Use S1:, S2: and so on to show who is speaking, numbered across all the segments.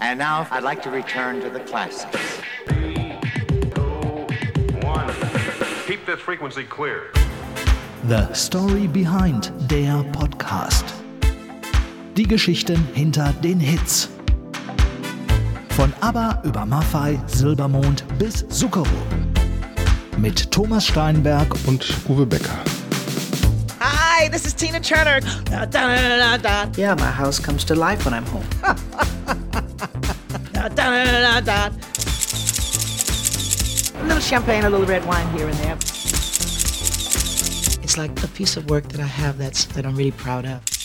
S1: And now I'd like to return to the classics.
S2: One. Keep this frequency clear.
S3: The Story Behind der Podcast. Die Geschichten hinter den Hits. Von ABBA über Maffei, Silbermond bis Zucchero. Mit Thomas Steinberg
S4: und Uwe Becker.
S5: Hi, this is Tina Turner. Da, da, da,
S6: Yeah, my house comes to life when I'm home.
S5: da, da, da. A little champagne, a little red wine here and there. It's like a piece of work that I have that's that I'm really proud of.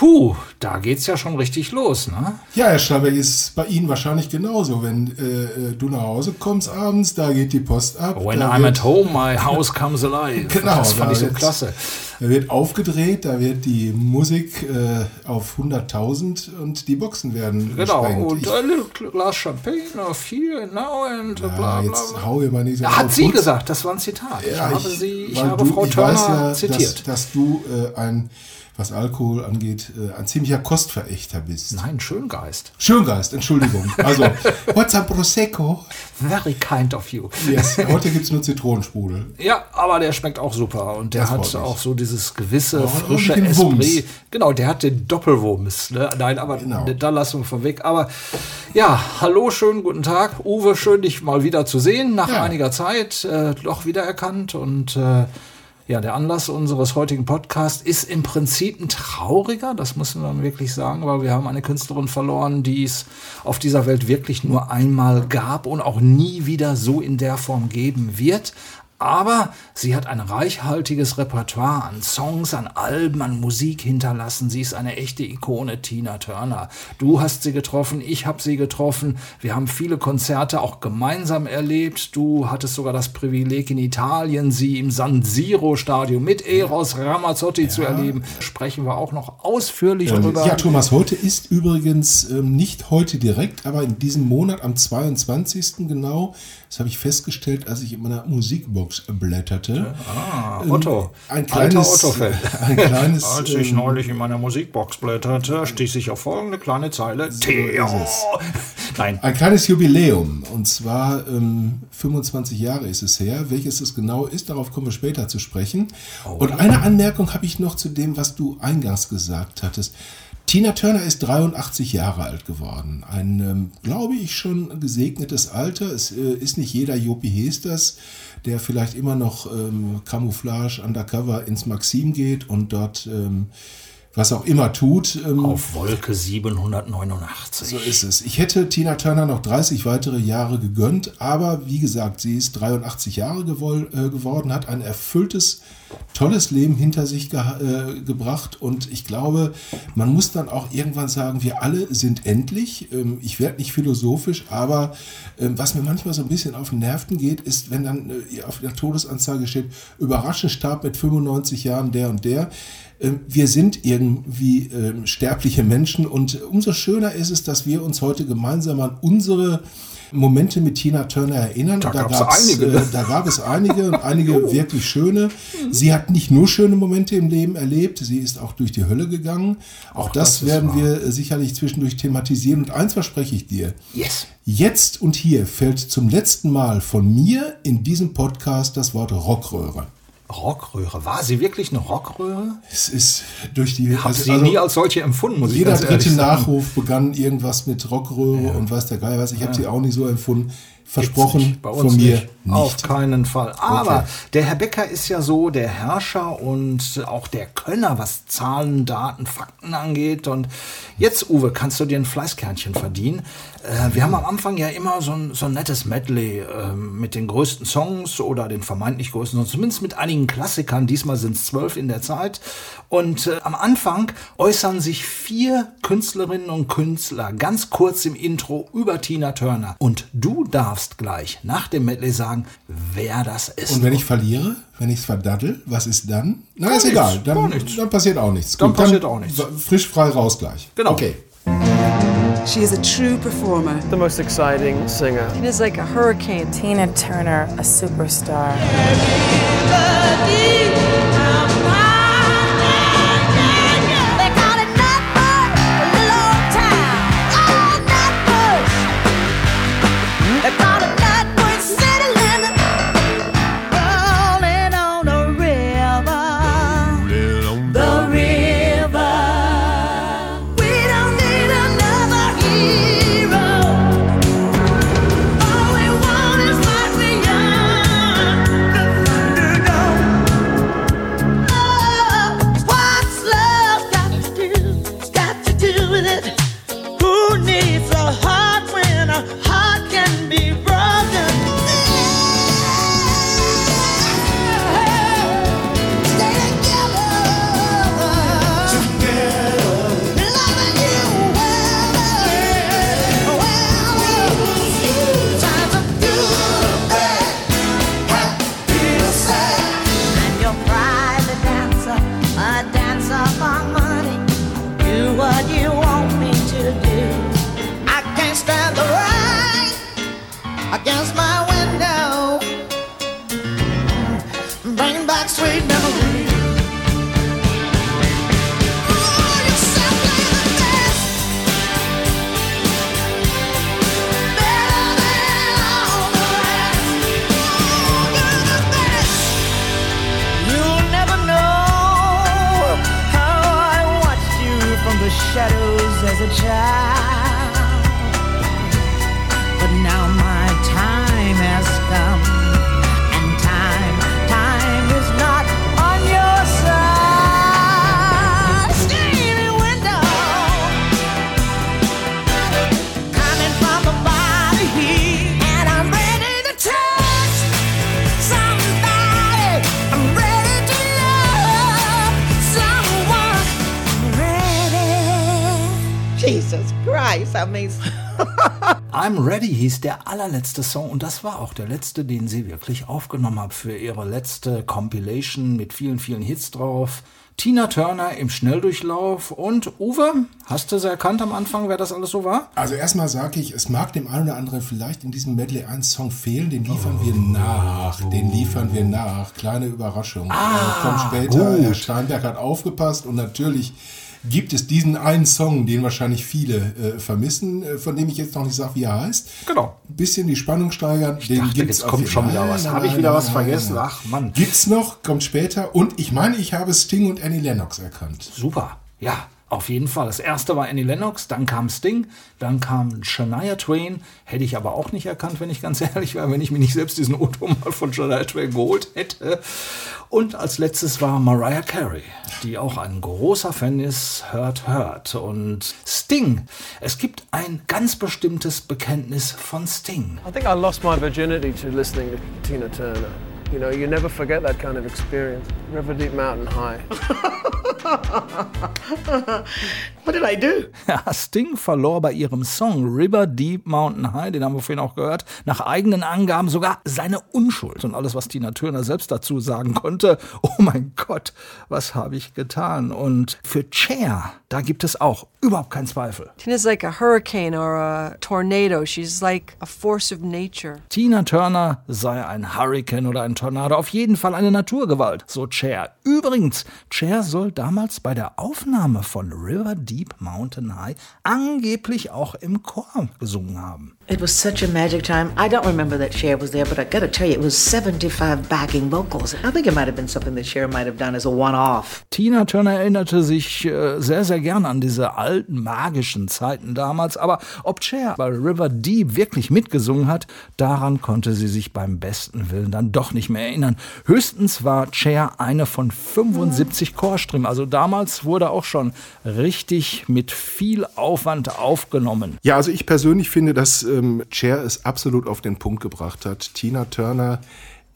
S7: Puh, da geht's ja schon richtig los, ne?
S4: Ja, Herr Stabbeck, ist bei Ihnen wahrscheinlich genauso. Wenn äh, du nach Hause kommst abends, da geht die Post ab.
S7: When I'm at home, my house comes alive.
S4: Genau,
S7: das fand
S4: da
S7: ich so
S4: wird-
S7: klasse.
S4: Da wird aufgedreht, da wird die Musik äh, auf 100.000 und die Boxen werden
S7: Genau,
S4: gesprengt.
S7: und
S4: Ich-
S7: a little glass champagne of here and now and
S4: ja,
S7: bla bla
S4: jetzt hau mal nicht so
S7: Ja, hat sie
S4: Putz.
S7: gesagt, das war ein Zitat. ich
S4: Ja,
S7: habe, sie, ich habe
S4: du,
S7: Frau
S4: ich
S7: Turner
S4: ja,
S7: zitiert.
S4: Dass, dass du äh, ein, was Alkohol angeht, äh, ein ziemlicher Kostverächter bist.
S7: Nein, Schöngeist.
S4: Schöngeist, Entschuldigung. Also, what's a Prosecco?
S7: Very kind of you.
S4: Yes, heute gibt es nur Zitronensprudel.
S7: Ja, aber der schmeckt auch super und der
S4: Das
S7: hat auch so dieses gewisse
S4: Oh,
S7: frische
S4: den Wumms.
S7: Esprit. Genau, der hat den Doppelwumms. Ne? Nein, aber
S4: Genau.
S7: da lassen wir von weg. Aber ja, hallo, schönen guten Tag. Uwe, schön dich mal wieder zu sehen. Nach
S4: Ja.
S7: einiger Zeit äh, doch wiedererkannt und äh, ja, der Anlass unseres heutigen Podcasts ist im Prinzip ein trauriger, das müssen wir wirklich sagen, weil wir haben eine Künstlerin verloren, die es auf dieser Welt wirklich nur einmal gab und auch nie wieder so in der Form geben wird. Aber sie hat ein reichhaltiges Repertoire an Songs, an Alben, an Musik hinterlassen. Sie ist eine echte Ikone, Tina Turner. Du hast sie getroffen, ich habe sie getroffen. Wir haben viele Konzerte auch gemeinsam erlebt. Du hattest sogar das Privileg in Italien, sie im San Siro Stadion mit Eros Ramazzotti zu erleben. Sprechen wir auch noch ausführlich drüber.
S4: Ja, Thomas, heute ist übrigens ähm, nicht heute direkt, aber in diesem Monat am 22. genau, das habe ich festgestellt, als ich in meiner Musikbox blätterte.
S7: Ah, Otto.
S4: Ein kleines, ein kleines
S7: Als ich
S4: ähm,
S7: neulich in meiner Musikbox blätterte, stieß ich auf folgende kleine Zeile. Theo.
S4: es.
S7: Nein.
S4: Ein kleines Jubiläum, und zwar ähm, 25 Jahre ist es her. Welches es genau ist, darauf kommen wir später zu sprechen.
S7: Oh.
S4: Und eine Anmerkung habe ich noch zu dem, was du eingangs gesagt hattest. Tina Turner ist 83 Jahre alt geworden. Ein, ähm, glaube ich, schon gesegnetes Alter. Es äh, ist nicht jeder Jopi Hesters, der vielleicht immer noch ähm, Camouflage undercover ins Maxim geht und dort ähm, was auch immer tut. Ähm,
S7: Auf Wolke 789.
S4: so ist es. Ich hätte Tina Turner noch 30 weitere Jahre gegönnt, aber wie gesagt, sie ist 83 Jahre gewol- äh, geworden, hat ein erfülltes, tolles Leben hinter sich ge äh, gebracht und ich glaube, man muss dann auch irgendwann sagen, wir alle sind endlich. Ähm, ich werde nicht philosophisch, aber ähm, was mir manchmal so ein bisschen auf den Nerven geht, ist, wenn dann äh, auf der Todesanzeige steht, überraschend starb mit 95 Jahren der und der. Ähm, wir sind irgendwie ähm, sterbliche Menschen und umso schöner ist es, dass wir uns heute gemeinsam an unsere Momente mit Tina Turner erinnern.
S7: Da
S4: Und
S7: gab's
S4: gab's,
S7: einige?
S4: Äh, da gab es einige und einige wirklich schöne. Sie hat nicht nur schöne Momente im Leben erlebt, sie ist auch durch die Hölle gegangen. Auch, das,
S7: das ist
S4: werden
S7: wahr.
S4: wir äh, sicherlich zwischendurch thematisieren. Und eins verspreche ich dir.
S7: Yes.
S4: Jetzt und hier fällt zum letzten Mal von mir in diesem Podcast das Wort Rockröhre.
S7: Rockröhre. War sie wirklich eine Rockröhre?
S4: Es ist durch die.
S7: Hab
S4: also-
S7: sie
S4: also-
S7: nie als solche empfunden, muss ich
S4: Jeder
S7: ganz ehrlich
S4: dritte
S7: sagen.
S4: Nachruf begann irgendwas mit Rockröhre und weiß der Geil was. Ich habe sie auch nicht so empfunden. Versprochen von mir
S7: nicht.
S4: nicht.
S7: Auf keinen Fall. Aber
S4: Okay.
S7: der Herr Becker ist ja so der Herrscher und auch der Könner, was Zahlen, Daten, Fakten angeht. Und jetzt, Uwe, kannst du dir ein Fleißkernchen verdienen. Äh, wir haben am Anfang ja immer so ein, so ein nettes Medley äh, mit den größten Songs oder den vermeintlich größten Songs, zumindest mit einigen Klassikern. Diesmal sind es zwölf in der Zeit. Und äh, am Anfang äußern sich vier Künstlerinnen und Künstler ganz kurz im Intro über Tina Turner. Und du darfst gleich nach dem Medley sagen, wer das ist.
S4: Und wenn ich verliere, wenn ich es verdaddel, was ist dann? Na, ist
S7: nichts,
S4: egal.
S7: gar
S4: Dann, dann passiert auch nichts.
S7: Dann passiert auch nichts.
S4: Frisch frei raus gleich.
S7: Genau.
S4: Okay.
S8: She is a true performer.
S9: the most exciting singer.
S10: It is like a hurricane. Tina Turner, a superstar.
S11: They a
S5: child. Mean.
S7: I'm Ready hieß der allerletzte Song und das war auch der letzte, den sie wirklich aufgenommen hat für ihre letzte Compilation mit vielen, vielen Hits drauf. Tina Turner im Schnelldurchlauf und Uwe, hast du sie erkannt am Anfang, wer das alles so war?
S4: Also erstmal sage ich, es mag dem einen oder anderen vielleicht in diesem Medley ein Song fehlen, den liefern wir nach. Den liefern wir nach. Kleine Überraschung. Ah, kommt später.
S7: gut.
S4: Herr Steinberg hat aufgepasst und natürlich gibt es diesen einen Song, den wahrscheinlich viele äh, vermissen, äh, von dem ich jetzt noch nicht sage, wie er heißt.
S7: Genau.
S4: Ein bisschen die Spannung steigern. den
S7: dachte,
S4: gibt's
S7: jetzt kommt schon wieder was. Habe ich wieder
S4: nein,
S7: was
S4: nein,
S7: vergessen?
S4: nein.
S7: Ach, Mann.
S4: Gibt's noch, kommt später. Und ich meine, ich habe Sting und Annie Lennox erkannt.
S7: Super, ja, auf jeden Fall. Das erste war Annie Lennox, dann kam Sting, dann kam Shania Twain. Hätte ich aber auch nicht erkannt, wenn ich ganz ehrlich war, wenn ich mir nicht selbst diesen O-Ton mal von Shania Twain geholt hätte. Und als letztes war Mariah Carey, die auch ein großer Fan ist, hört, hört. Und Sting, es gibt ein ganz bestimmtes Bekenntnis von Sting.
S9: I think I lost my virginity to listening to Tina Turner. You know, you never forget that kind of experience. River Deep Mountain High.
S5: What did I do?
S7: Ja, Sting verlor bei ihrem Song River Deep Mountain High, den haben wir vorhin auch gehört, nach eigenen Angaben sogar seine Unschuld. Und alles, was Tina Turner selbst dazu sagen konnte, oh mein Gott, was habe ich getan? Und für Cher, da gibt es auch überhaupt keinen Zweifel.
S12: Tina's like a hurricane or a tornado. She's like a force of nature.
S7: Tina Turner sei ein Hurricane oder ein Tornado, auf jeden Fall eine Naturgewalt, so Cher. Übrigens, Cher soll damals bei der Aufnahme von River Deep Mountain High angeblich auch im Chor gesungen haben.
S6: It was such a magic time. I don't remember that Cher was there, but I gotta tell you, it was 75 backing vocals. I think it might have been something that Cher might have done as a one off.
S7: Tina Turner erinnerte sich äh, sehr, sehr gern an diese alten magischen Zeiten damals, aber ob Cher bei River Deep wirklich mitgesungen hat, daran konnte sie sich beim besten Willen dann doch nicht mehr erinnern. Höchstens war Cher eine von 75 Chorstimmen, also damals wurde auch schon richtig mit viel Aufwand aufgenommen.
S4: Ja, also ich persönlich finde, dass ähm, Cher es absolut auf den Punkt gebracht hat. Tina Turner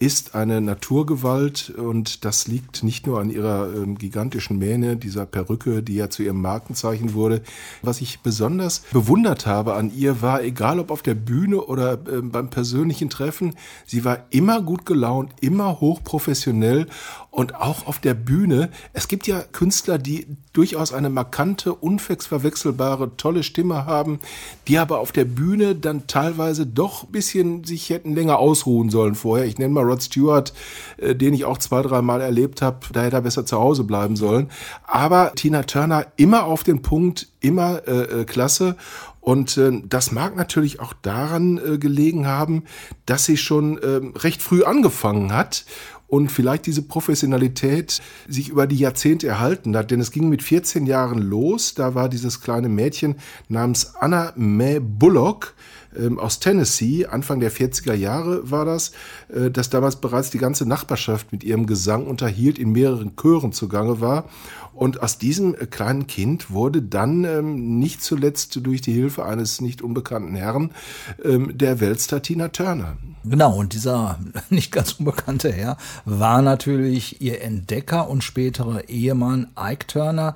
S4: ist eine Naturgewalt und das liegt nicht nur an ihrer ähm, gigantischen Mähne, dieser Perücke, die ja zu ihrem Markenzeichen wurde. Was ich besonders bewundert habe an ihr war, egal ob auf der Bühne oder ähm, beim persönlichen Treffen, sie war immer gut gelaunt, immer hochprofessionell und auch auf der Bühne. Es gibt ja Künstler, die durchaus eine markante, unverwechselbare, tolle Stimme haben, die aber auf der Bühne dann teilweise doch ein bisschen sich hätten länger ausruhen sollen vorher. Ich nenne mal Rod Stewart, äh, den ich auch zwei, drei Mal erlebt habe, da hätte er besser zu Hause bleiben sollen. Aber Tina Turner immer auf den Punkt, immer äh, äh, klasse. Und äh, das mag natürlich auch daran äh, gelegen haben, dass sie schon äh, recht früh angefangen hat und vielleicht diese Professionalität sich über die Jahrzehnte erhalten hat. Denn es ging mit 14 Jahren los. Da war dieses kleine Mädchen namens Anna Mae Bullock ähm, aus Tennessee, Anfang der 40er Jahre war das, äh, dass damals bereits die ganze Nachbarschaft mit ihrem Gesang unterhielt, in mehreren Chören zugange war. Und aus diesem äh, kleinen Kind wurde dann ähm, nicht zuletzt durch die Hilfe eines nicht unbekannten Herrn ähm, der Weltstar Tina Turner.
S7: Genau, und dieser nicht ganz unbekannte Herr war natürlich ihr Entdecker und spätere Ehemann Ike Turner.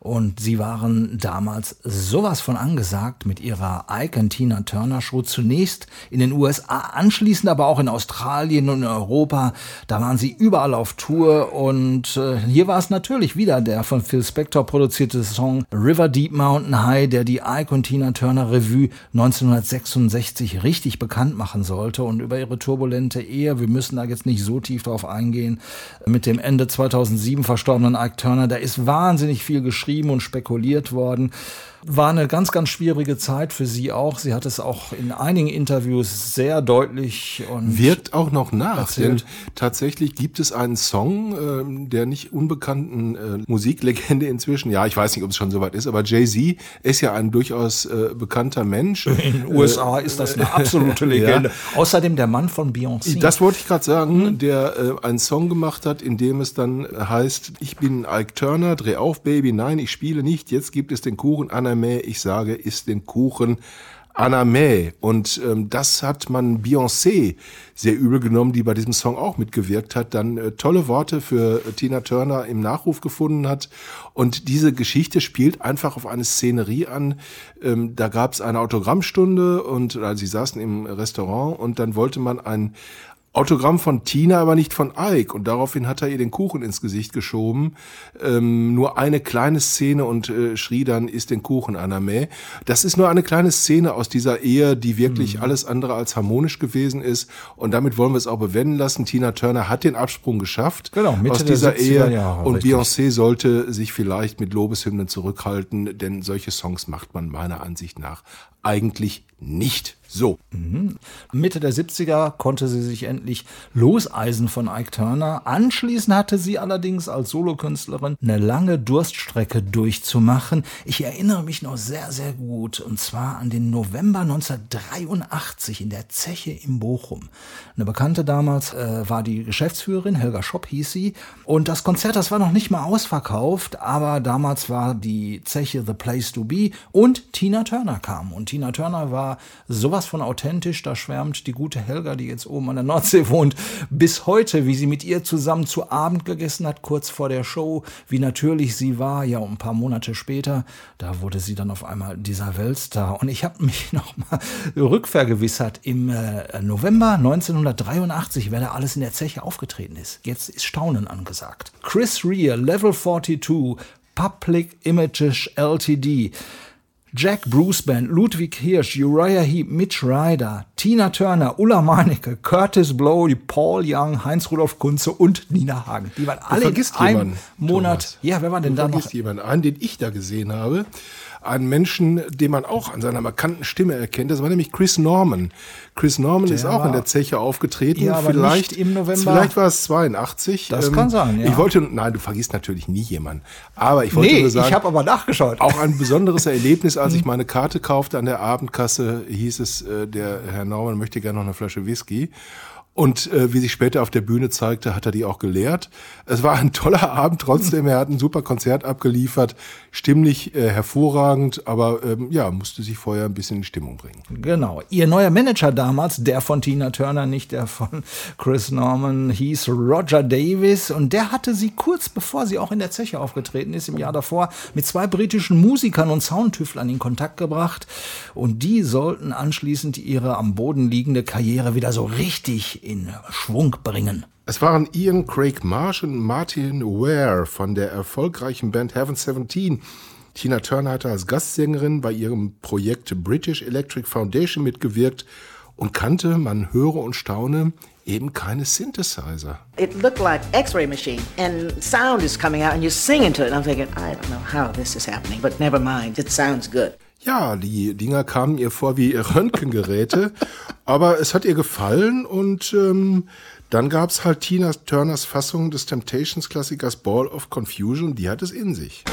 S7: Und sie waren damals sowas von angesagt mit ihrer Icon Tina Turner Show. Zunächst in den USA, anschließend aber auch in Australien und in Europa. Da waren sie überall auf Tour. Und äh, hier war es natürlich wieder der von Phil Spector produzierte Song River Deep Mountain High, der die Icon Tina Turner Revue 1966 richtig bekannt machen sollte. Und über ihre turbulente Ehe, wir müssen da jetzt nicht so tief drauf eingehen, mit dem Ende 2007 verstorbenen Ike Turner, da ist wahnsinnig viel geschrieben und spekuliert worden. War eine ganz, ganz schwierige Zeit für sie auch. Sie hat es auch in einigen Interviews sehr deutlich und
S4: wirkt auch noch nach.
S7: erzählt.
S4: Denn tatsächlich gibt es einen Song ähm, der nicht unbekannten äh, Musiklegende inzwischen. Ja, ich weiß nicht, ob es schon soweit ist, aber Jay-Z ist ja ein durchaus äh, bekannter Mensch.
S7: In den USA ist das eine absolute Legende. Außerdem der Mann von Beyoncé.
S4: Das wollte ich gerade sagen, der äh, einen Song gemacht hat, in dem es dann heißt, ich bin Ike Turner, dreh auf, Baby, nein, ich spiele nicht, jetzt gibt es den Kuchen Anna May, ich sage, isst den Kuchen Anna May. Und ähm, das hat man Beyoncé sehr übel genommen, die bei diesem Song auch mitgewirkt hat, dann äh, tolle Worte für äh, Tina Turner im Nachruf gefunden hat. Und diese Geschichte spielt einfach auf eine Szenerie an. Ähm, da gab es eine Autogrammstunde und also sie saßen im Restaurant und dann wollte man ein Autogramm von Tina, aber nicht von Ike. Und daraufhin hat er ihr den Kuchen ins Gesicht geschoben. Ähm, nur eine kleine Szene und äh, schrie dann, isst den Kuchen, Anna May. Das ist nur eine kleine Szene aus dieser Ehe, die wirklich
S7: Mhm.
S4: alles andere als harmonisch gewesen ist. Und damit wollen wir es auch bewenden lassen. Tina Turner hat den Absprung geschafft
S7: Genau, Mitte
S4: aus dieser
S7: 70er
S4: Ehe.
S7: Jahre,
S4: und
S7: richtig.
S4: Beyoncé sollte sich vielleicht mit Lobeshymnen zurückhalten, denn solche Songs macht man meiner Ansicht nach eigentlich nicht. So.
S7: Mhm. Mitte der 70er konnte sie sich endlich loseisen von Ike Turner. Anschließend hatte sie allerdings als Solokünstlerin eine lange Durststrecke durchzumachen. Ich erinnere mich noch sehr, sehr gut. Und zwar an den November 1983 in der Zeche in Bochum. Eine Bekannte damals äh, war die Geschäftsführerin, Helga Schopp hieß sie. Und das Konzert, das war noch nicht mal ausverkauft, aber damals war die Zeche The Place to Be und Tina Turner kam. Und Tina Turner war sowas von authentisch, da schwärmt die gute Helga, die jetzt oben an der Nordsee wohnt, bis heute, wie sie mit ihr zusammen zu Abend gegessen hat, kurz vor der Show, wie natürlich sie war, ja, ein paar Monate später, da wurde sie dann auf einmal dieser Weltstar. Und ich habe mich noch mal rückvergewissert, im äh, November 1983, wer da alles in der Zeche aufgetreten ist. Jetzt ist Staunen angesagt. Chris Rea, Level 42, Public Images Ltd., Jack Bruce Band, Ludwig Hirsch, Uriah Heep, Mitch Ryder, Tina Turner, Ulla Meinecke, Curtis Blow, Paul Young, Heinz-Rudolf Kunze und Nina Hagen. Die waren alle in einem
S4: jemanden,
S7: Monat.
S4: Thomas.
S7: Ja, wer war denn
S4: du
S7: da noch?
S4: jemanden an, den ich da gesehen habe. Einen Menschen, den man auch an seiner markanten Stimme erkennt. Das war nämlich Chris Norman. Chris Norman
S7: Der
S4: ist auch in der Zeche aufgetreten.
S7: Ja, aber
S4: vielleicht
S7: im November.
S4: Vielleicht war es 82.
S7: Das kann sein, ja.
S4: Ich wollte, nein, du vergisst natürlich nie jemanden. Aber ich wollte
S7: Nee,
S4: nur sagen,
S7: ich habe aber nachgeschaut.
S4: auch ein besonderes Erlebnis, als
S7: Mhm.
S4: ich meine Karte kaufte an der Abendkasse, hieß es, äh, der Herr Norman möchte gerne noch eine Flasche Whisky. Und äh, wie sich später auf der Bühne zeigte, hat er die auch geleert. Es war ein toller Abend trotzdem. Er hat ein super Konzert abgeliefert, stimmlich äh, hervorragend, aber ähm, ja, musste sich vorher ein bisschen in Stimmung bringen.
S7: Genau. Ihr neuer Manager damals, der von Tina Turner, nicht der von Chris Norman, hieß Roger Davis. Und der hatte sie kurz bevor sie auch in der Zeche aufgetreten ist, im Jahr davor, mit zwei britischen Musikern und Soundtüflern in Kontakt gebracht. Und die sollten anschließend ihre am Boden liegende Karriere wieder so richtig in Schwung bringen.
S4: Es waren Ian Craig Marsh und Martin Ware von der erfolgreichen Band Heaven 17. Tina Turner hatte als Gastsängerin bei ihrem Projekt British Electric Foundation mitgewirkt und kannte, man höre und staune, eben keine Synthesizer.
S6: It looked like X-ray machine, and sound is coming out, and you're singing to it. And I'm thinking, I don't know how this is happening, but never mind. It sounds good.
S4: Ja, die Dinger kamen ihr vor wie Röntgengeräte, aber es hat ihr gefallen und ähm, Dann gab es halt Tina Turners Fassung des Temptations-Klassikers Ball of Confusion, die hat es in sich.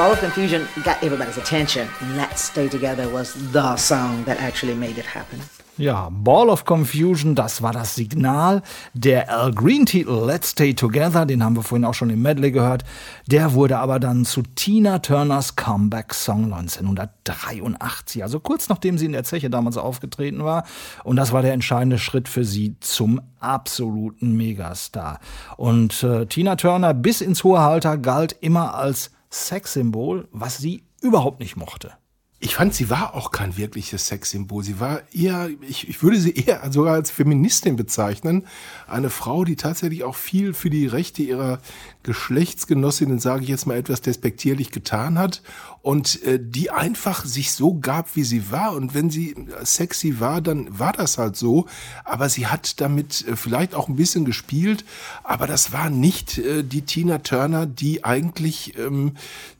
S6: Ball of Confusion got everybody's attention. Let's Stay Together was the song that actually made it happen.
S7: Ja, Ball of Confusion, das war das Signal. Der Al Green-Titel Let's Stay Together, den haben wir vorhin auch schon im Medley gehört, der wurde aber dann zu Tina Turners Comeback-Song 1983, also kurz nachdem sie in der Zeche damals aufgetreten war. Und das war der entscheidende Schritt für sie zum absoluten Megastar. Und äh, Tina Turner bis ins hohe Alter galt immer als Sexsymbol, was sie überhaupt nicht mochte.
S4: Ich fand, sie war auch kein wirkliches Sexsymbol. Sie war eher, ich, ich würde sie eher sogar als Feministin bezeichnen. Eine Frau, die tatsächlich auch viel für die Rechte ihrer Geschlechtsgenossinnen, sage ich jetzt mal etwas despektierlich, getan hat und äh, die einfach sich so gab, wie sie war. Und wenn sie sexy war, dann war das halt so. Aber sie hat damit äh, vielleicht auch ein bisschen gespielt, aber das war nicht äh, die Tina Turner, die eigentlich ähm,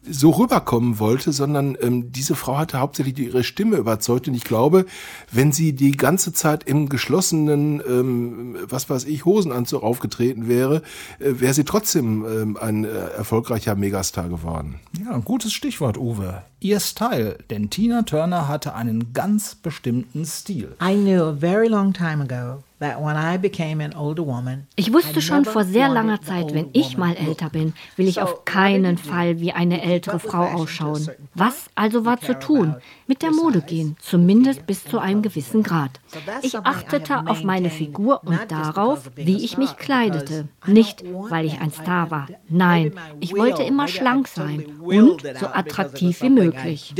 S4: so rüberkommen wollte, sondern ähm, diese Frau hatte hauptsächlich ihre Stimme überzeugt. Und ich glaube, wenn sie die ganze Zeit im geschlossenen, ähm, was weiß ich, Hosenanzug aufgetreten wäre, äh, wäre sie trotzdem ähm, ein äh, erfolgreicher Megastar geworden.
S7: Ja, ein gutes Stichwort, Uwe. Ihr Style, denn Tina Turner hatte einen ganz bestimmten Stil.
S6: I knew a very long time ago that when I became an older woman,
S13: Ich wusste schon vor sehr langer Zeit, wenn ich mal älter bin, will ich auf keinen Fall wie eine ältere Frau ausschauen. Was also war zu tun? Mit der Mode gehen, zumindest bis zu einem gewissen Grad. Ich achtete auf meine Figur und darauf, wie ich mich kleidete. Nicht, weil ich ein Star war. Nein, ich wollte immer schlank sein und so attraktiv wie möglich.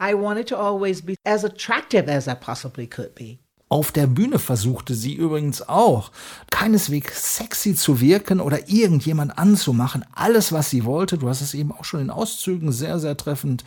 S6: I wanted to always be as attractive as I possibly could be.
S7: Auf der Bühne versuchte sie übrigens auch, keineswegs sexy zu wirken oder irgendjemand anzumachen. Alles, was sie wollte, du hast es eben auch schon in Auszügen sehr, sehr treffend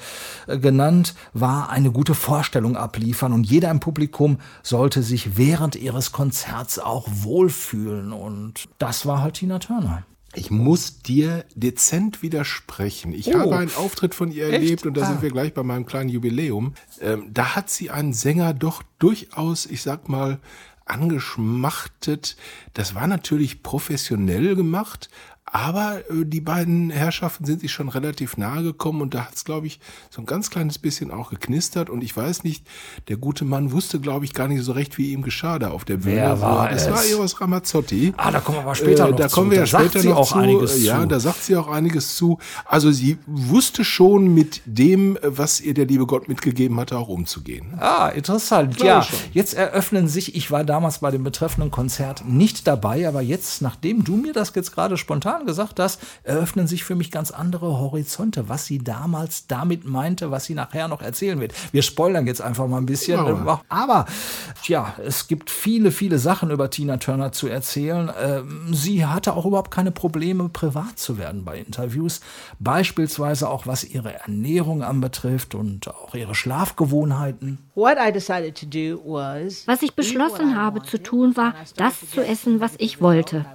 S7: äh, genannt, war eine gute Vorstellung abliefern und jeder im Publikum sollte sich während ihres Konzerts auch wohlfühlen und das war halt Tina Turner.
S4: Ich muss dir dezent widersprechen. Ich
S7: Oh.
S4: habe einen Auftritt von ihr
S7: Echt?
S4: erlebt und da
S7: Ah.
S4: sind wir gleich bei meinem kleinen Jubiläum. Ähm, da hat sie einen Sänger doch durchaus, ich sag mal, angeschmachtet. Das war natürlich professionell gemacht, aber äh, die beiden Herrschaften sind sich schon relativ nahe gekommen und da hat es, glaube ich, so ein ganz kleines bisschen auch geknistert und ich weiß nicht, der gute Mann wusste, glaube ich, gar nicht so recht, wie ihm geschah da auf der Bühne.
S7: Wer war
S4: das
S7: es?
S4: war Eros Ramazzotti.
S7: Ah, da kommen wir aber später
S4: Äh,
S7: noch
S4: Da
S7: zu.
S4: kommen wir
S7: Da
S4: ja
S7: sagt
S4: später
S7: sie
S4: noch
S7: auch
S4: zu.
S7: einiges
S4: ja,
S7: zu.
S4: da sagt sie auch einiges zu. Also sie wusste schon mit dem, was ihr der liebe Gott mitgegeben hatte, auch umzugehen.
S7: Ah, interessant.
S4: Glaube
S7: Ja,
S4: schon.
S7: jetzt eröffnen sich, ich war damals bei dem betreffenden Konzert nicht dabei, aber jetzt, nachdem du mir das jetzt gerade spontan gesagt hast, eröffnen sich für mich ganz andere Horizonte, was sie damals damit meinte, was sie nachher noch erzählen wird. Wir spoilern jetzt einfach mal ein bisschen.
S4: Wir.
S7: Aber ja, es gibt viele, viele Sachen über Tina Turner zu erzählen. Ähm, Sie hatte auch überhaupt keine Probleme, privat zu werden bei Interviews. Beispielsweise auch was ihre Ernährung anbetrifft und auch ihre Schlafgewohnheiten.
S6: What I decided to do was
S13: Was ich beschlossen habe zu tun, war, das zu essen, was ich wollte.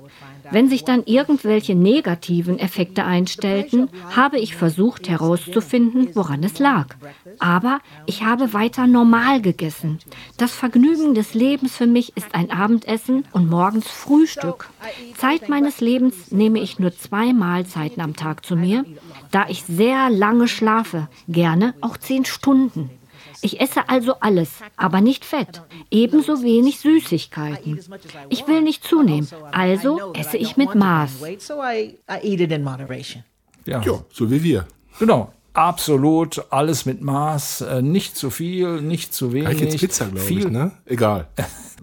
S13: Wenn sich dann irgendwelche negativen Effekte einstellten, habe ich versucht herauszufinden, woran es lag. Aber ich habe weiter normal gegessen. Das Vergnügen des Lebens für mich ist ein Abendessen und morgens Frühstück. Zeit meines Lebens nehme ich nur zwei Mahlzeiten am Tag zu mir, da ich sehr lange schlafe, gerne auch zehn Stunden. Ich esse also alles, aber nicht Fett, ebenso wenig Süßigkeiten. Ich will nicht zunehmen, also esse ich mit Maß.
S7: Ja.
S4: Ja, so wie wir.
S7: Genau. Absolut, alles mit Maß, äh, nicht zu viel, nicht zu wenig.
S4: Eigentlich jetzt Pizza, glaube
S7: viel
S4: ich, ne? Egal.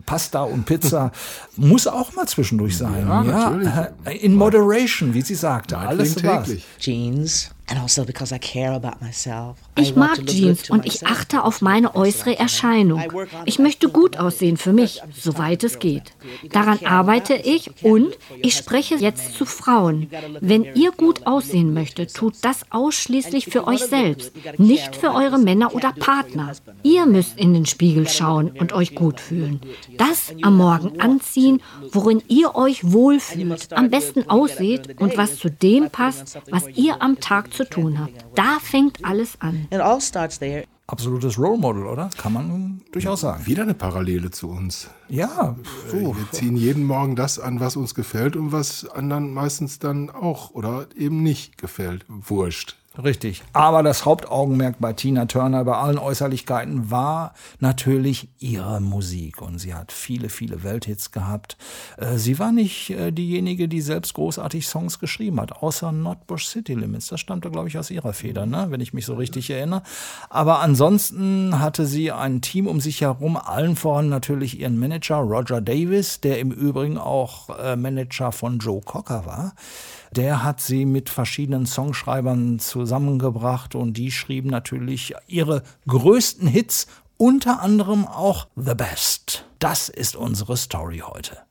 S7: Pasta und Pizza muss auch mal zwischendurch sein.
S4: Ja, natürlich.
S7: äh, In moderation, wie sie sagte. Alles
S4: klingt
S7: was.
S4: täglich.
S6: Jeans, And also because I care about myself. I
S13: Ich
S6: want to
S13: mag
S6: look good
S13: Jeans und ich
S6: myself.
S13: achte auf meine äußere Erscheinung. Ich möchte gut aussehen für mich, soweit es geht. Daran arbeite ich und ich spreche jetzt zu Frauen. Wenn ihr gut aussehen möchtet, tut das ausschließlich für euch selbst, nicht für eure Männer oder Partner. Ihr müsst in den Spiegel schauen und euch gut fühlen. Das am Morgen anziehen, worin ihr euch wohlfühlt, am besten ausseht und was zu dem passt, was ihr am Tag zu tun habt. Da fängt alles an.
S6: It all starts there.
S7: Absolutes Role Model, oder? Kann man durchaus sagen.
S4: Wieder eine Parallele zu uns.
S7: Ja,
S4: so. Wir ziehen jeden Morgen das an, was uns gefällt und was anderen meistens dann auch oder eben nicht gefällt. Wurscht.
S7: Richtig. Aber das Hauptaugenmerk bei Tina Turner, bei allen Äußerlichkeiten, war natürlich ihre Musik. Und sie hat viele, viele Welthits gehabt. Äh, Sie war nicht äh, diejenige, die selbst großartig Songs geschrieben hat, außer Notbush City Limits. Das stammte, glaube ich, aus ihrer Feder, ne? wenn ich mich so richtig erinnere. Aber ansonsten hatte sie ein Team um sich herum, allen voran natürlich ihren Manager Roger Davis, der im Übrigen auch äh, Manager von Joe Cocker war. Der hat sie mit verschiedenen Songschreibern zusammengebracht und die schrieben natürlich ihre größten Hits, unter anderem auch The Best. Das ist unsere Story heute.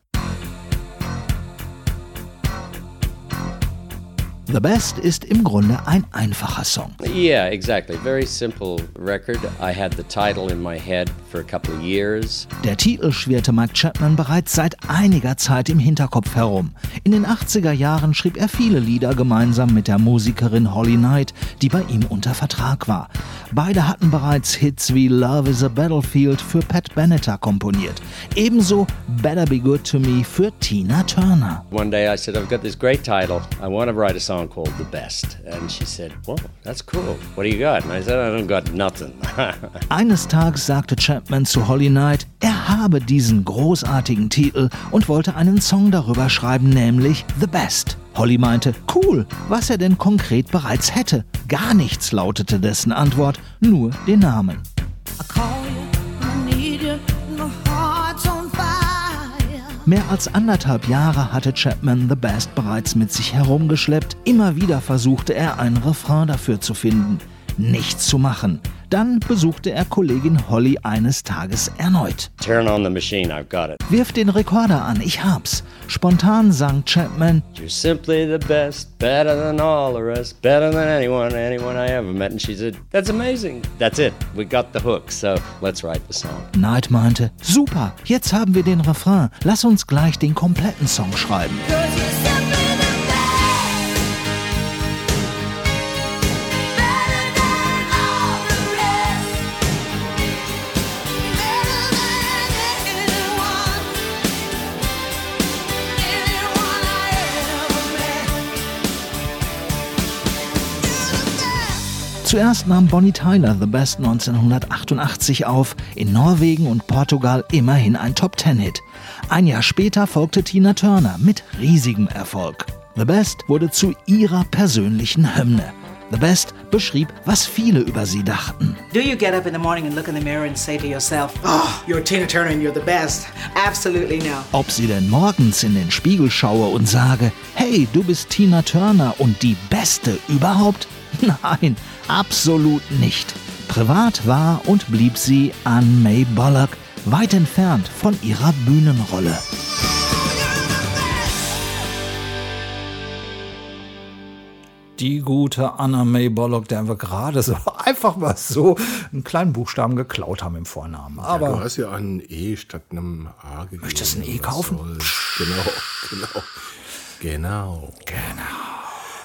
S3: The Best ist im Grunde ein einfacher Song.
S14: Yeah, exactly. Very simple record. I had the title in my head for a couple of years.
S3: Der Titel schwirrte Mike Chapman bereits seit einiger Zeit im Hinterkopf herum. In den 80er Jahren schrieb er viele Lieder gemeinsam mit der Musikerin Holly Knight, die bei ihm unter Vertrag war. Beide hatten bereits Hits wie Love is a Battlefield für Pat Benatar komponiert. Ebenso Better Be Good to Me für Tina Turner.
S14: One day I said, I've got this great title. I want to write a song called The Best. And she said, Whoa, that's cool. What do you got? And I said, I don't got nothing.
S3: Eines Tages sagte Chapman zu Holly Knight, er habe diesen großartigen Titel und wollte einen Song darüber schreiben, nämlich The Best. Holly meinte, cool, was er denn konkret bereits hätte. Gar nichts lautete dessen Antwort, nur den Namen. Mehr als anderthalb Jahre hatte Chapman The Best bereits mit sich herumgeschleppt. Immer wieder versuchte er, einen Refrain dafür zu finden. Nichts zu machen. Dann besuchte er Kollegin Holly eines Tages erneut.
S14: Turn on the machine, I've got it.
S3: Wirf den Rekorder an, ich hab's. Spontan sang Chapman,
S14: You're simply the best, better than all the rest, better than anyone, anyone I ever met. And she said, That's amazing. That's it. We got the hook, so let's write the song.
S3: Knight meinte, super, jetzt haben wir den Refrain, lass uns gleich den kompletten Song schreiben. Zuerst nahm Bonnie Tyler The Best 1988 auf, in Norwegen und Portugal immerhin ein Top-10-Hit. Ein Jahr später folgte Tina Turner mit riesigem Erfolg. The Best wurde zu ihrer persönlichen Hymne. The Best beschrieb, was viele über sie dachten.
S6: Do you get up in the morning and look in the mirror and say to yourself, Oh, you're Tina Turner and you're the best? Absolutely no.
S3: Ob sie denn morgens in den Spiegel schaue und sage, hey, du bist Tina Turner und die Beste überhaupt? Nein, absolut nicht. Privat war und blieb sie Anne May Bullock, weit entfernt von ihrer Bühnenrolle.
S7: Die gute Anna May Bullock, der wir gerade so einfach mal so einen kleinen Buchstaben geklaut haben im Vornamen.
S4: ja,
S7: Aber
S4: du hast ja ein E statt einem A gegeben.
S7: Möchtest du ein E kaufen?
S4: soll's? Genau, genau. Genau. Genau.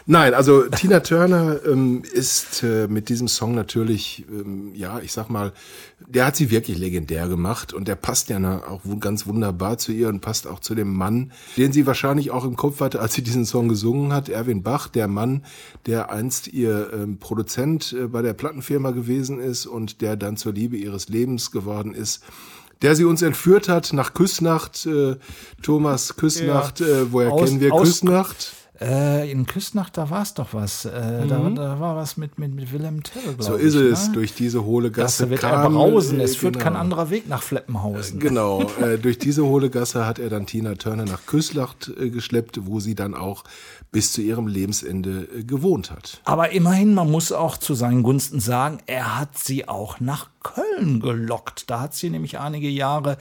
S4: Nein, also Tina Turner ähm, ist äh, mit diesem Song natürlich, ähm, ja, ich sag mal, der hat sie wirklich legendär gemacht und der passt ja na- auch ganz wunderbar zu ihr und passt auch zu dem Mann, den sie wahrscheinlich auch im Kopf hatte, als sie diesen Song gesungen hat, Erwin Bach, der Mann, der einst ihr ähm, Produzent äh, bei der Plattenfirma gewesen ist und der dann zur Liebe ihres Lebens geworden ist der sie uns entführt hat nach Küssnacht, äh, Thomas Küssnacht,
S7: Ja.
S4: äh, woher
S7: Aus-
S4: kennen wir
S7: aus-
S4: Küssnacht?
S7: Äh, in Küstnacht, da war es doch was. Äh, da,
S4: Mhm.
S7: da war was mit, mit, mit Willem Tell,
S4: So ist
S7: ich,
S4: es.
S7: Ne?
S4: Durch diese hohle Gasse
S7: Das wird er
S4: kam,
S7: brausen.
S4: äh,
S7: Es führt kein
S4: genau.
S7: anderer Weg nach Fleppenhausen.
S4: Genau, äh, durch diese hohle Gasse hat er dann Tina Turner nach Küslacht äh, geschleppt, wo sie dann auch bis zu ihrem Lebensende äh, gewohnt hat.
S7: Aber immerhin, man muss auch zu seinen Gunsten sagen, er hat sie auch nach Köln gelockt. Da hat sie nämlich einige Jahre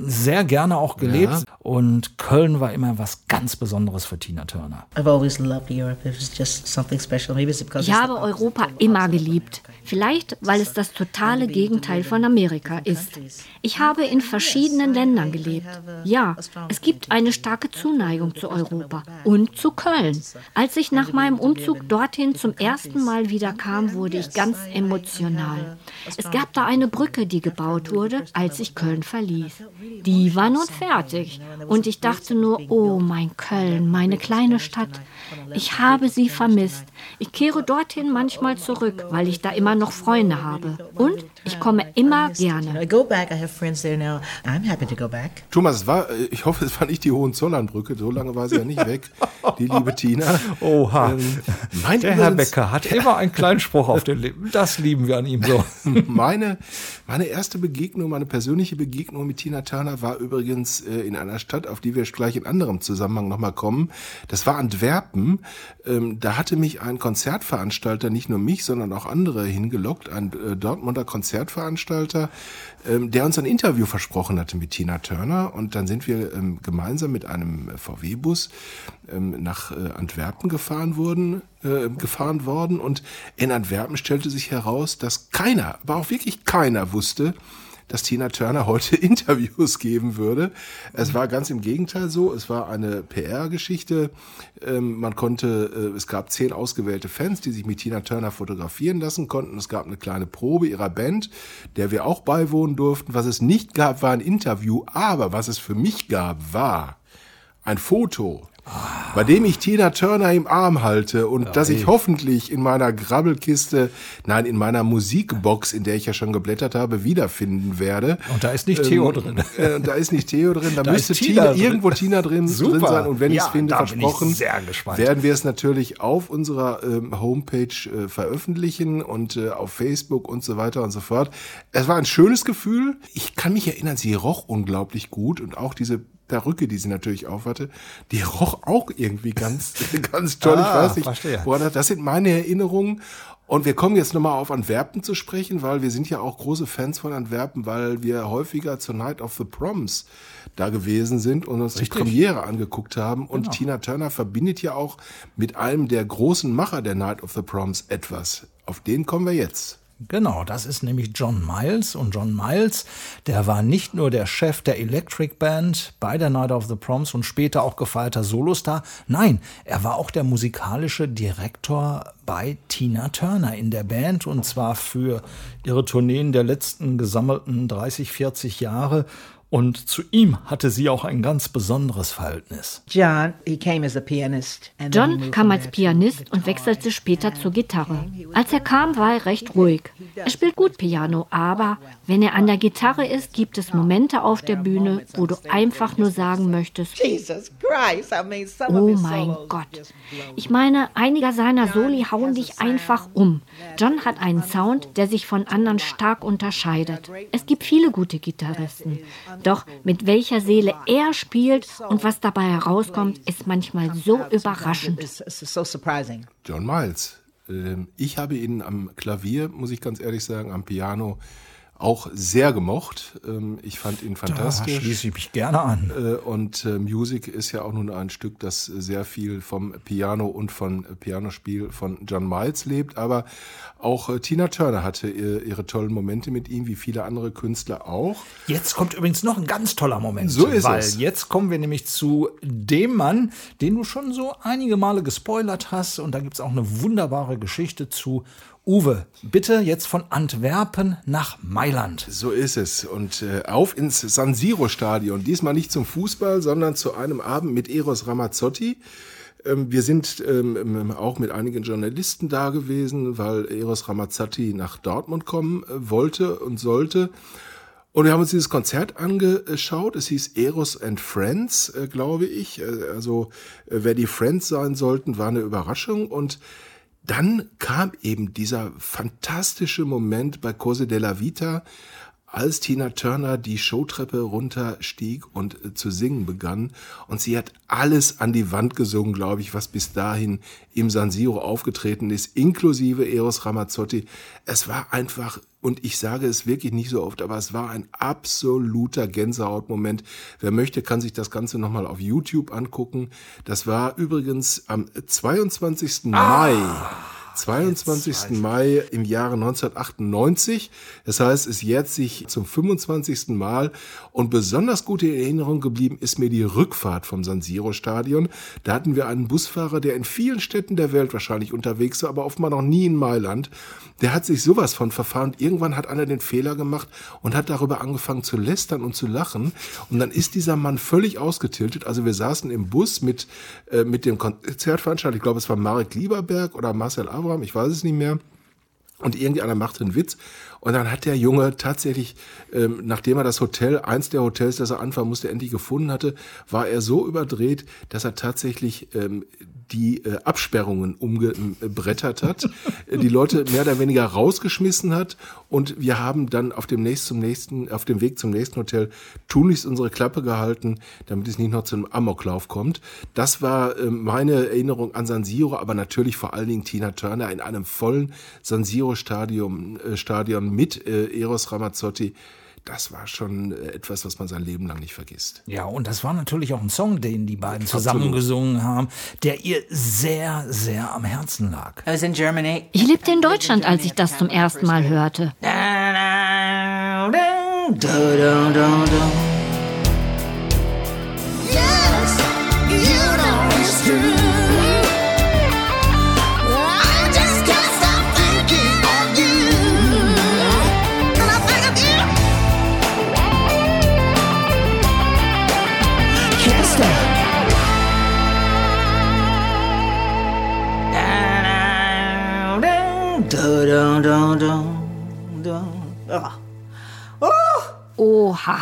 S7: sehr gerne auch gelebt.
S6: Ja.
S7: Und Köln war immer was ganz Besonderes für Tina Turner.
S6: I've always loved Europe. It was just something special. Maybe it's because
S13: Ich habe Europa immer geliebt. Vielleicht, weil es das totale Gegenteil von Amerika ist. Ich habe in verschiedenen Ländern gelebt. Ja, es gibt eine starke Zuneigung zu Europa und zu Köln. Als ich nach meinem Umzug dorthin zum ersten Mal wieder kam, wurde ich ganz emotional. Es gab da eine Brücke, die gebaut wurde, als ich Köln verließ. Die war nun fertig. Und ich dachte nur, oh mein Köln, meine kleine Stadt. Ich habe sie vermisst. Ich kehre dorthin manchmal zurück, weil ich da immer noch Freunde habe. Und ich komme immer gerne.
S6: I go back. I have friends there now. I'm happy to go back.
S4: Thomas, es war, äh, ich hoffe, es war nicht die Hohenzollernbrücke, so lange war sie ja nicht weg, die liebe Tina.
S7: Oha.
S4: Ähm, mein
S7: Der Herr Becker hat immer einen kleinen Spruch auf den Lippen. Das lieben wir an ihm so.
S4: meine, meine erste Begegnung, meine persönliche Begegnung mit Tina Turner war übrigens äh, in einer Stadt, auf die wir gleich in anderem Zusammenhang nochmal kommen. Das war Antwerpen. Ähm, da hatte mich ein Konzertveranstalter, nicht nur mich, sondern auch andere hingelockt, ein äh, Dortmunder Konzertveranstalter, ähm, der uns ein Interview versprochen hatte mit Tina Turner. Und dann sind wir ähm, gemeinsam mit einem äh, VW-Bus ähm, nach äh, Antwerpen gefahren wurden, äh, gefahren worden. Und in Antwerpen stellte sich heraus, dass keiner, aber auch wirklich keiner wusste, dass Tina Turner heute Interviews geben würde. Es war ganz im Gegenteil so. Es war eine PR-Geschichte. Ähm, man konnte, äh, es gab zehn ausgewählte Fans, die sich mit Tina Turner fotografieren lassen konnten. Es gab eine kleine Probe ihrer Band, der wir auch beiwohnen durften. Was es nicht gab, war ein Interview. Aber was es für mich gab, war ein Foto, bei dem ich Tina Turner im Arm halte und das ich hoffentlich in meiner Grabbelkiste, nein, in meiner Musikbox, in der ich ja schon geblättert habe, wiederfinden werde.
S7: Und da ist nicht Theo drin.
S4: Äh, da ist nicht Theo drin, da,
S7: Da
S4: müsste
S7: Tina
S4: Tina, irgendwo Tina drin, drin sein. Und wenn ich
S7: Ja,
S4: es finde,
S7: ich
S4: versprochen, werden wir es natürlich auf unserer ähm, Homepage äh, veröffentlichen und äh, auf Facebook und so weiter und so fort. Es war ein schönes Gefühl. Ich kann mich erinnern, sie roch unglaublich gut und auch diese Perücke, die sie natürlich aufhatte, die roch auch irgendwie ganz, ganz toll. ich
S7: Ah,
S4: weiß nicht,
S7: verstehe.
S4: woran das, das sind meine Erinnerungen. Und wir kommen jetzt nochmal auf Antwerpen zu sprechen, weil wir sind ja auch große Fans von Antwerpen, weil wir häufiger zur Night of the Proms da gewesen sind und uns
S7: Richtig.
S4: die Premiere angeguckt haben. Und
S7: Genau.
S4: Tina Turner verbindet ja auch mit einem der großen Macher der Night of the Proms etwas. Auf den kommen wir jetzt.
S7: Genau, das ist nämlich John Miles. Und John Miles, der war nicht nur der Chef der Electric Band bei der Night of the Proms und später auch gefeierter Solostar. Nein, er war auch der musikalische Direktor bei Tina Turner in der Band und zwar für ihre Tourneen der letzten gesammelten 30, 40 Jahre. Und zu ihm hatte sie auch ein ganz besonderes Verhältnis.
S6: John, he came as a pianist. and then he
S13: John
S6: moved
S13: kam als Pianist und wechselte später zur Gitarre. Als er kam, war er recht ruhig. Er spielt gut Piano, aber wenn er an der Gitarre ist, gibt es Momente auf der Bühne, wo du einfach nur sagen möchtest,
S6: Jesus Christ, I mean, some of
S13: Oh mein Gott. Ich meine, einige seiner Soli hauen dich einfach um. John hat einen Sound, der sich von anderen stark unterscheidet. Es gibt viele gute Gitarristen. Doch mit welcher Seele er spielt und was dabei herauskommt, ist manchmal so überraschend.
S4: John Miles. Ähm, Ich habe ihn am Klavier, muss ich ganz ehrlich sagen, am Piano auch sehr gemocht. Ähm, Ich fand ihn fantastisch.
S7: Da schließe ich mich gerne an.
S4: Äh, Und äh, Music ist ja auch nun ein Stück, das sehr viel vom Piano und von Pianospiel von John Miles lebt. Aber auch äh, Tina Turner hatte ihre tollen Momente mit ihm, wie viele andere Künstler auch.
S7: Jetzt kommt übrigens noch ein ganz toller Moment.
S4: So ist
S7: weil
S4: es.
S7: Jetzt kommen wir nämlich zu dem Mann, den du schon so einige Male gespoilert hast. Und da gibt es auch eine wunderbare Geschichte zu. Uwe, bitte jetzt von Antwerpen nach Mailand.
S4: So ist es. Und äh, auf ins San Siro Stadion. Diesmal nicht zum Fußball, sondern zu einem Abend mit Eros Ramazzotti. Ähm, wir sind ähm, auch mit einigen Journalisten da gewesen, weil Eros Ramazzotti nach Dortmund kommen äh, wollte und sollte. Und wir haben uns dieses Konzert angeschaut. Es hieß Eros and Friends, äh, glaube ich. Äh, Also äh, wer die Friends sein sollten, war eine Überraschung. Und dann kam eben dieser fantastische Moment bei Cose della Vita, als Tina Turner die Showtreppe runterstieg und äh, zu singen begann. Und sie hat alles an die Wand gesungen, glaube ich, was bis dahin im San Siro aufgetreten ist, inklusive Eros Ramazzotti. Es war einfach, und ich sage es wirklich nicht so oft, aber es war ein absoluter Gänsehautmoment. Wer möchte, kann sich das Ganze nochmal auf YouTube angucken. Das war übrigens am 22. Mai. 22. Mai im Jahre 1998. Das heißt, es jährt sich zum 25. Mal. Und besonders gut in Erinnerung geblieben ist mir die Rückfahrt vom San Siro Stadion. Da hatten wir einen Busfahrer, der in vielen Städten der Welt wahrscheinlich unterwegs war, aber offenbar noch nie in Mailand. Der hat sich sowas von verfahren. Irgendwann hat einer den Fehler gemacht und hat darüber angefangen zu lästern und zu lachen. Und dann ist dieser Mann völlig ausgetiltet. Also wir saßen im Bus mit, äh, mit dem Konzertveranstalter. Ich glaube, es war Marek Lieberberg oder Marcel Abraham. Ich weiß es nicht mehr. Und irgendeiner machte einen Witz. Und dann hat der Junge tatsächlich, ähm, nachdem er das Hotel, eins der Hotels, das er anfangen musste, endlich gefunden hatte, war er so überdreht, dass er tatsächlich ähm, die äh, Absperrungen umgebrettert hat, die Leute mehr oder weniger rausgeschmissen hat. Und wir haben dann auf dem nächsten, zum nächsten, auf dem Weg zum nächsten Hotel tunlichst unsere Klappe gehalten, damit es nicht noch zu einem Amoklauf kommt. Das war äh, meine Erinnerung an San Siro, aber natürlich vor allen Dingen Tina Turner in einem vollen San Siro Stadion, äh, Stadion mit äh, Eros Ramazzotti. Das war schon äh, etwas, was man sein Leben lang nicht vergisst.
S3: Ja, und das war natürlich auch ein Song, den die beiden zusammen gesungen haben, der ihr sehr, sehr am Herzen lag.
S6: I was in Germany.
S13: Ich lebte in Deutschland, als ich das zum ersten Mal hörte. Oha,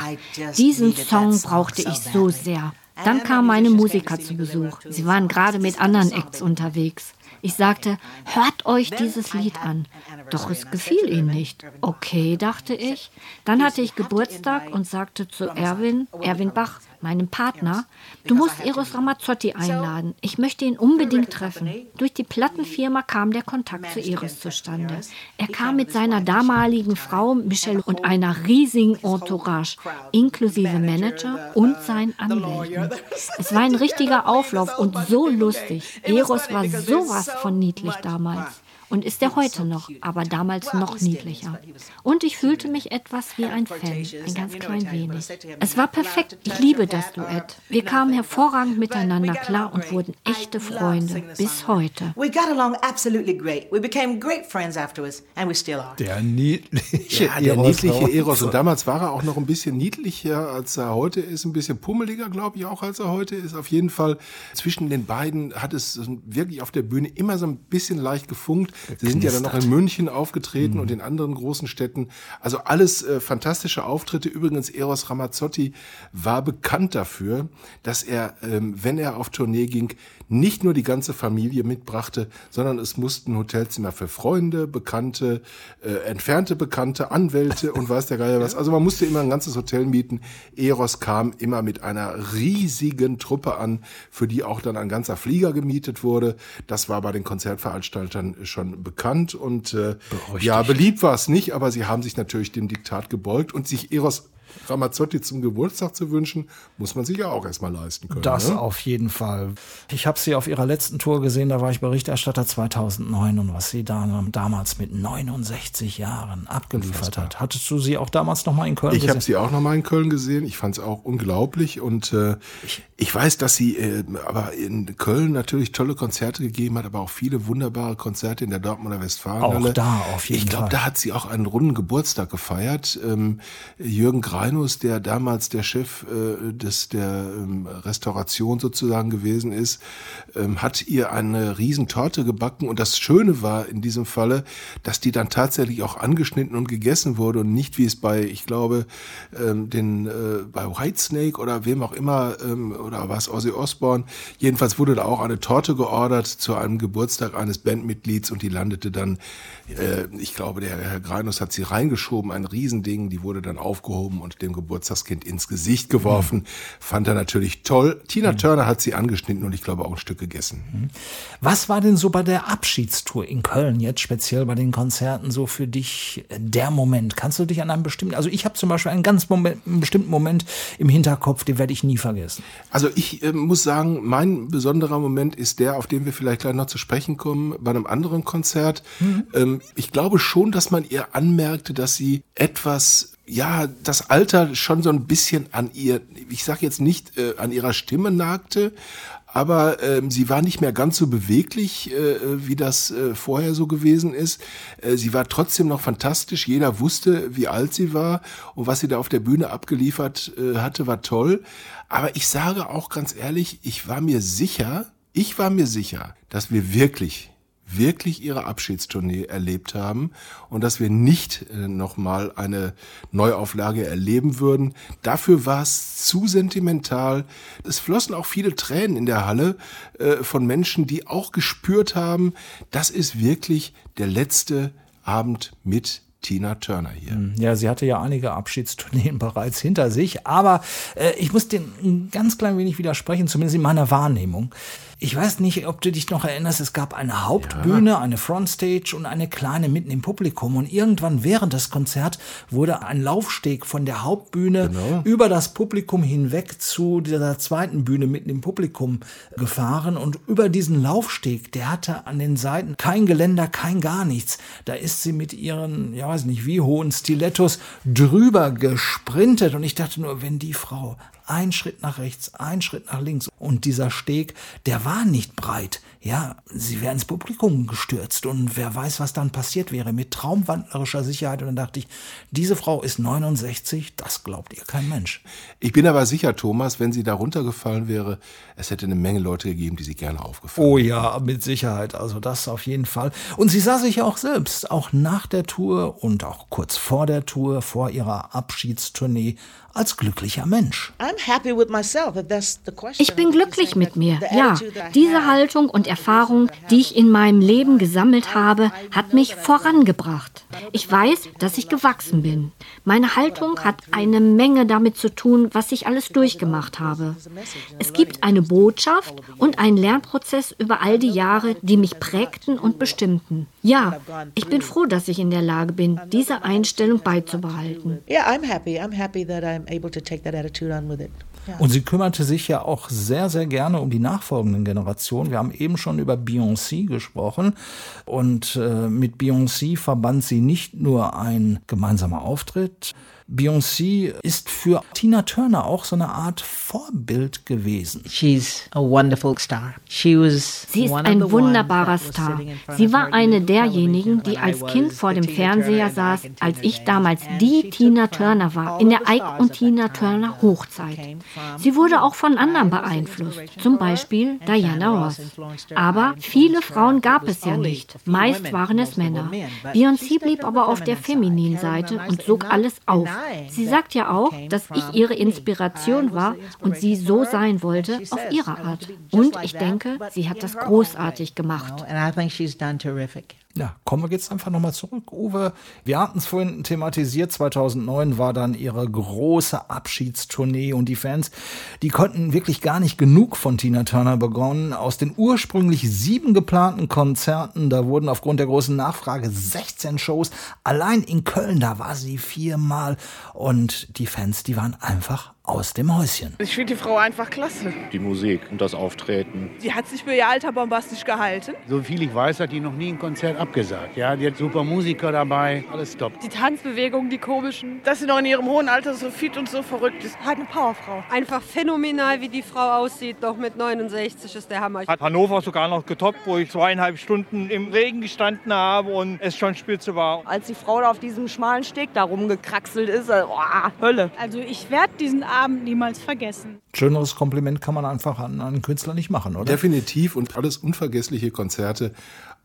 S13: diesen Song brauchte ich so sehr. Dann kamen meine Musiker zu Besuch. Sie waren gerade mit anderen Acts unterwegs. Ich sagte, hört euch dieses Lied an. Doch es gefiel ihnen nicht. Okay, dachte ich. Dann hatte ich Geburtstag und sagte zu Erwin, Erwin Bach, meinem Partner, du musst Eros Ramazzotti einladen. Ich möchte ihn unbedingt treffen. Durch die Plattenfirma kam der Kontakt zu Eros zustande. Er kam mit seiner damaligen Frau Michelle und einer riesigen Entourage, inklusive Manager und seinen Anwälten. Es war ein richtiger Auflauf und so lustig. Eros war sowas von niedlich damals. Und ist er heute noch, aber damals noch niedlicher. Und ich fühlte mich etwas wie ein Fan, ein ganz klein wenig. Es war perfekt. Ich liebe das Duett. Wir kamen hervorragend miteinander klar und wurden echte Freunde bis heute.
S6: We got along absolutely great. We became great friends afterwards, and we still are.
S7: Der niedliche
S4: Ja, der
S7: Eros
S4: niedliche Eros. Und damals war er auch noch ein bisschen niedlicher, als er heute ist. Ein bisschen pummeliger, glaube ich, auch als er heute ist. Auf jeden Fall zwischen den beiden hat es wirklich auf der Bühne immer so ein bisschen leicht gefunkt. Sie sind ja dann noch in München aufgetreten
S7: Mhm.
S4: und in anderen großen Städten. Also alles äh, fantastische Auftritte. Übrigens, Eros Ramazzotti war bekannt dafür, dass er, ähm, wenn er auf Tournee ging, nicht nur die ganze Familie mitbrachte, sondern es mussten Hotelzimmer für Freunde, Bekannte, äh, entfernte Bekannte, Anwälte und weiß der Geier was. Also man musste immer ein ganzes Hotel mieten. Eros kam immer mit einer riesigen Truppe an, für die auch dann ein ganzer Flieger gemietet wurde. Das war bei den Konzertveranstaltern schon bekannt und äh, ja, beliebt war es nicht, aber sie haben sich natürlich dem Diktat gebeugt und sich Eros Ramazzotti zum Geburtstag zu wünschen, muss man sich ja auch erstmal leisten können.
S7: Das
S4: ne?
S7: auf jeden Fall. Ich habe sie auf ihrer letzten Tour gesehen, da war ich Berichterstatter 2009 und was sie da damals mit 69 Jahren abgeliefert hat. Hattest du sie auch damals noch mal in Köln
S4: Ich habe
S7: gesehen?
S4: sie auch noch mal in Köln gesehen. Ich fand es auch unglaublich und äh, ich weiß, dass sie äh, aber in Köln natürlich tolle Konzerte gegeben hat, aber auch viele wunderbare Konzerte in der Dortmunder Westfalenhalle.
S7: Auch da auf jeden
S4: Ich glaube,
S7: Fall.
S4: da hat sie auch einen runden Geburtstag gefeiert. Ähm, Jürgen Greif Greinus, der damals der Chef äh, des, der ähm, Restauration sozusagen gewesen ist, ähm, hat ihr eine Riesentorte gebacken. Und das Schöne war in diesem Falle, dass die dann tatsächlich auch angeschnitten und gegessen wurde und nicht wie es bei, ich glaube, ähm, den äh, bei Whitesnake oder wem auch immer ähm, oder was Ozzy Osbourne. Jedenfalls wurde da auch eine Torte geordert zu einem Geburtstag eines Bandmitglieds und die landete dann, äh, ich glaube, der Herr Greinus hat sie reingeschoben, ein Riesending, die wurde dann aufgehoben und dem Geburtstagskind ins Gesicht geworfen. Fand er natürlich toll. Tina Turner hat sie angeschnitten und ich glaube auch ein Stück gegessen.
S7: Was war denn so bei der Abschiedstour in Köln, jetzt speziell bei den Konzerten, so für dich der Moment? Kannst du dich an einen bestimmten, also ich habe zum Beispiel einen ganz Moment, einen bestimmten Moment im Hinterkopf, den werde ich nie vergessen.
S4: Also ich äh, muss sagen, mein besonderer Moment ist der, auf den wir vielleicht gleich noch zu sprechen kommen, bei einem anderen Konzert. Ähm, ich glaube schon, dass man ihr anmerkte, dass sie etwas ja, das Alter schon so ein bisschen an ihr, ich sage jetzt nicht äh, an ihrer Stimme nagte, aber ähm, sie war nicht mehr ganz so beweglich, äh, wie das äh, vorher so gewesen ist. Äh, sie war trotzdem noch fantastisch. Jeder wusste, wie alt sie war und was sie da auf der Bühne abgeliefert äh, hatte, war toll. Aber ich sage auch ganz ehrlich, ich war mir sicher, ich war mir sicher, dass wir wirklich wirklich ihre Abschiedstournee erlebt haben und dass wir nicht äh, nochmal eine Neuauflage erleben würden. Dafür war es zu sentimental. Es flossen auch viele Tränen in der Halle äh, von Menschen, die auch gespürt haben, das ist wirklich der letzte Abend mit Tina Turner hier.
S7: Ja, sie hatte ja einige Abschiedstourneen bereits hinter sich, aber äh, ich muss den ein ganz klein wenig widersprechen, zumindest in meiner Wahrnehmung. Ich weiß nicht, ob du dich noch erinnerst, es gab eine Hauptbühne, eine Frontstage und eine kleine mitten im Publikum. Und irgendwann während des Konzerts wurde ein Laufsteg von der Hauptbühne
S4: Genau.
S7: über das Publikum hinweg zu dieser zweiten Bühne mitten im Publikum gefahren. Und über diesen Laufsteg, der hatte an den Seiten kein Geländer, kein gar nichts. Da ist sie mit ihren, ja weiß nicht wie hohen Stilettos drüber gesprintet. Und ich dachte nur, wenn die Frau ein Schritt nach rechts, ein Schritt nach links und dieser Steg, der war nicht breit. Ja, sie wäre ins Publikum gestürzt und wer weiß, was dann passiert wäre mit traumwandlerischer Sicherheit. Und dann dachte ich, diese Frau ist 69, das glaubt ihr kein Mensch.
S4: Ich bin aber sicher, Thomas, wenn sie da runtergefallen wäre, es hätte eine Menge Leute gegeben, die sie gerne aufgefangen
S7: Oh ja, mit Sicherheit. Also das auf jeden Fall. Und sie sah sich ja auch selbst, auch nach der Tour und auch kurz vor der Tour, vor ihrer Abschiedstournee, als glücklicher Mensch.
S6: I'm happy with myself, if that's the question.
S13: Ich bin glücklich mit mir, ja. Diese Haltung und Erfahrung, die ich in meinem Leben gesammelt habe, hat mich vorangebracht. Ich weiß, dass ich gewachsen bin. Meine Haltung hat eine Menge damit zu tun, was ich alles durchgemacht habe. Es gibt eine Botschaft und einen Lernprozess über all die Jahre, die mich prägten und bestimmten. Ja, ich bin froh, dass ich in der Lage bin, diese Einstellung beizubehalten.
S6: Yeah, I'm happy. I'm happy that I'm able to take that attitude on with it.
S7: Und sie kümmerte sich ja auch sehr, sehr gerne um die nachfolgenden Generationen. Wir haben eben schon über Beyoncé gesprochen. Und äh, mit Beyoncé verband sie nicht nur ein gemeinsamer Auftritt. Beyoncé ist für Tina Turner auch so eine Art Vorbild gewesen.
S6: She's a wonderful star. She was
S13: Sie ist
S6: one of
S13: ein wunderbarer Star.
S6: sitting in front
S13: Sie
S6: of
S13: war eine derjenigen, die als
S6: I
S13: Kind
S6: was
S13: vor dem
S6: Tina
S13: Fernseher
S6: Turner
S13: saß, als ich damals die Tina Turner war, in der Ike und Tina Turner Hochzeit. Sie wurde auch von anderen beeinflusst, zum Beispiel Diana Ross. Aber viele Frauen gab es ja nicht. Meist waren es Männer. Beyoncé blieb aber auf der femininen Seite und sog alles auf. Sie sagt ja auch, dass ich ihre Inspiration war und sie so sein wollte auf ihre Art. Und ich denke, sie hat das großartig gemacht.
S7: Ja, kommen wir jetzt einfach nochmal zurück, Uwe. Wir hatten es vorhin thematisiert, 2009 war dann ihre große Abschiedstournee und die Fans, die konnten wirklich gar nicht genug von Tina Turner begonnen. Aus den ursprünglich sieben geplanten Konzerten, da wurden aufgrund der großen Nachfrage 16 Shows. Allein in Köln, da war sie viermal und die Fans, die waren einfach
S3: aus dem Häuschen.
S15: Ich finde die Frau einfach klasse.
S16: Die Musik und das Auftreten.
S15: Die hat sich für ihr Alter bombastisch gehalten.
S17: So viel ich weiß, hat die noch nie ein Konzert abgesagt. Ja, die hat super Musiker dabei, alles top.
S15: Die Tanzbewegungen, die komischen. Dass sie noch in ihrem hohen Alter so fit und so verrückt ist.
S12: Halt eine Powerfrau. Einfach phänomenal, wie die Frau aussieht. Doch mit 69 ist der Hammer.
S18: Hat Hannover sogar noch getoppt, wo ich zweieinhalb Stunden im Regen gestanden habe und es schon spitze war.
S15: Als die Frau da auf diesem schmalen Steg da rumgekraxelt ist, oh, Hölle.
S19: Also ich werde diesen Abend niemals vergessen.
S7: Schöneres Kompliment kann man einfach an einen Künstler nicht machen, oder?
S4: Definitiv und alles unvergessliche Konzerte.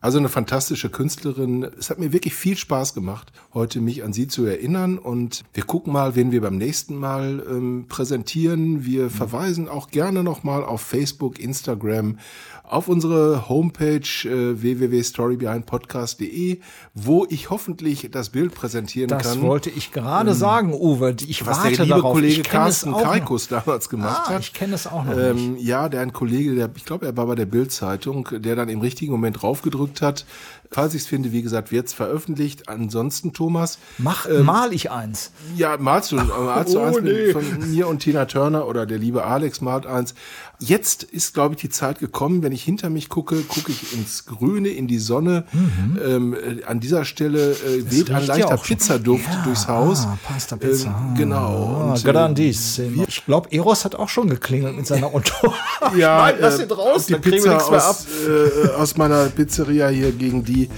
S4: Also eine fantastische Künstlerin. Es hat mir wirklich viel Spaß gemacht, heute mich an sie zu erinnern. Und wir gucken mal, wen wir beim nächsten Mal ähm, präsentieren. Wir verweisen auch gerne nochmal auf Facebook, Instagram, auf unsere Homepage äh, www.storybehindpodcast.de, wo ich hoffentlich das Bild präsentieren
S7: das
S4: kann.
S7: Das wollte ich gerade ähm, sagen, Uwe. Ich
S4: was
S7: warte
S4: der liebe
S7: darauf.
S4: Kollege Carsten Kaikus damals gemacht
S7: ah,
S4: hat.
S7: Ich kenne es auch noch
S4: ähm,
S7: nicht.
S4: Ja, der ein Kollege, der, ich glaube, er war bei der Bild-Zeitung, der dann im richtigen Moment draufgedrückt hat. Falls ich es finde, wie gesagt, wird es veröffentlicht. Ansonsten, Thomas.
S7: Mach, ähm, mal ich eins.
S4: Ja, malst du, malst du
S7: Oh,
S4: eins
S7: nee.
S4: mit, von mir und Tina Turner oder der liebe Alex malt eins. Jetzt ist, glaube ich, die Zeit gekommen, wenn ich hinter mich gucke, gucke ich ins Grüne, in die Sonne. Ähm, äh, an dieser Stelle äh, weht ein
S7: ja
S4: leichter. Pizzaduft
S7: Ja,
S4: durchs Haus.
S7: ah, Pasta Pizza.
S4: Ähm, genau.
S7: Ah,
S4: Und, äh,
S7: grandissimo. Ich glaube, Eros hat auch schon geklingelt mit seiner Auto.
S4: ja,
S7: Nein, lass
S4: äh,
S7: ihn raus,
S4: die
S7: dann kriegen wir
S4: Pizza
S7: nichts mehr ab.
S4: aus, äh, aus meiner Pizzeria hier gegen die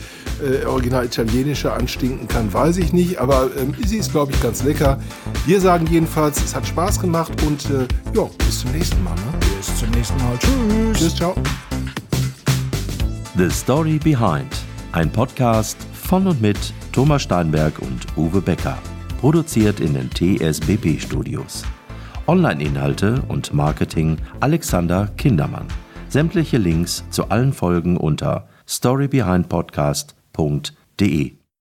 S4: äh, original italienische anstinken kann, weiß ich nicht, aber ähm, sie ist, glaube ich, ganz lecker. Wir sagen jedenfalls, es hat Spaß gemacht und äh, ja, bis zum nächsten Mal. Ne?
S7: Bis zum nächsten Mal. Tschüss.
S4: Tschüss, ciao.
S20: The Story Behind. Ein Podcast von und mit Thomas Steinberg und Uwe Becker. Produziert in den TSBP Studios. Online-Inhalte und Marketing Alexander Kindermann. Sämtliche Links zu allen Folgen unter storybehindpodcast.de.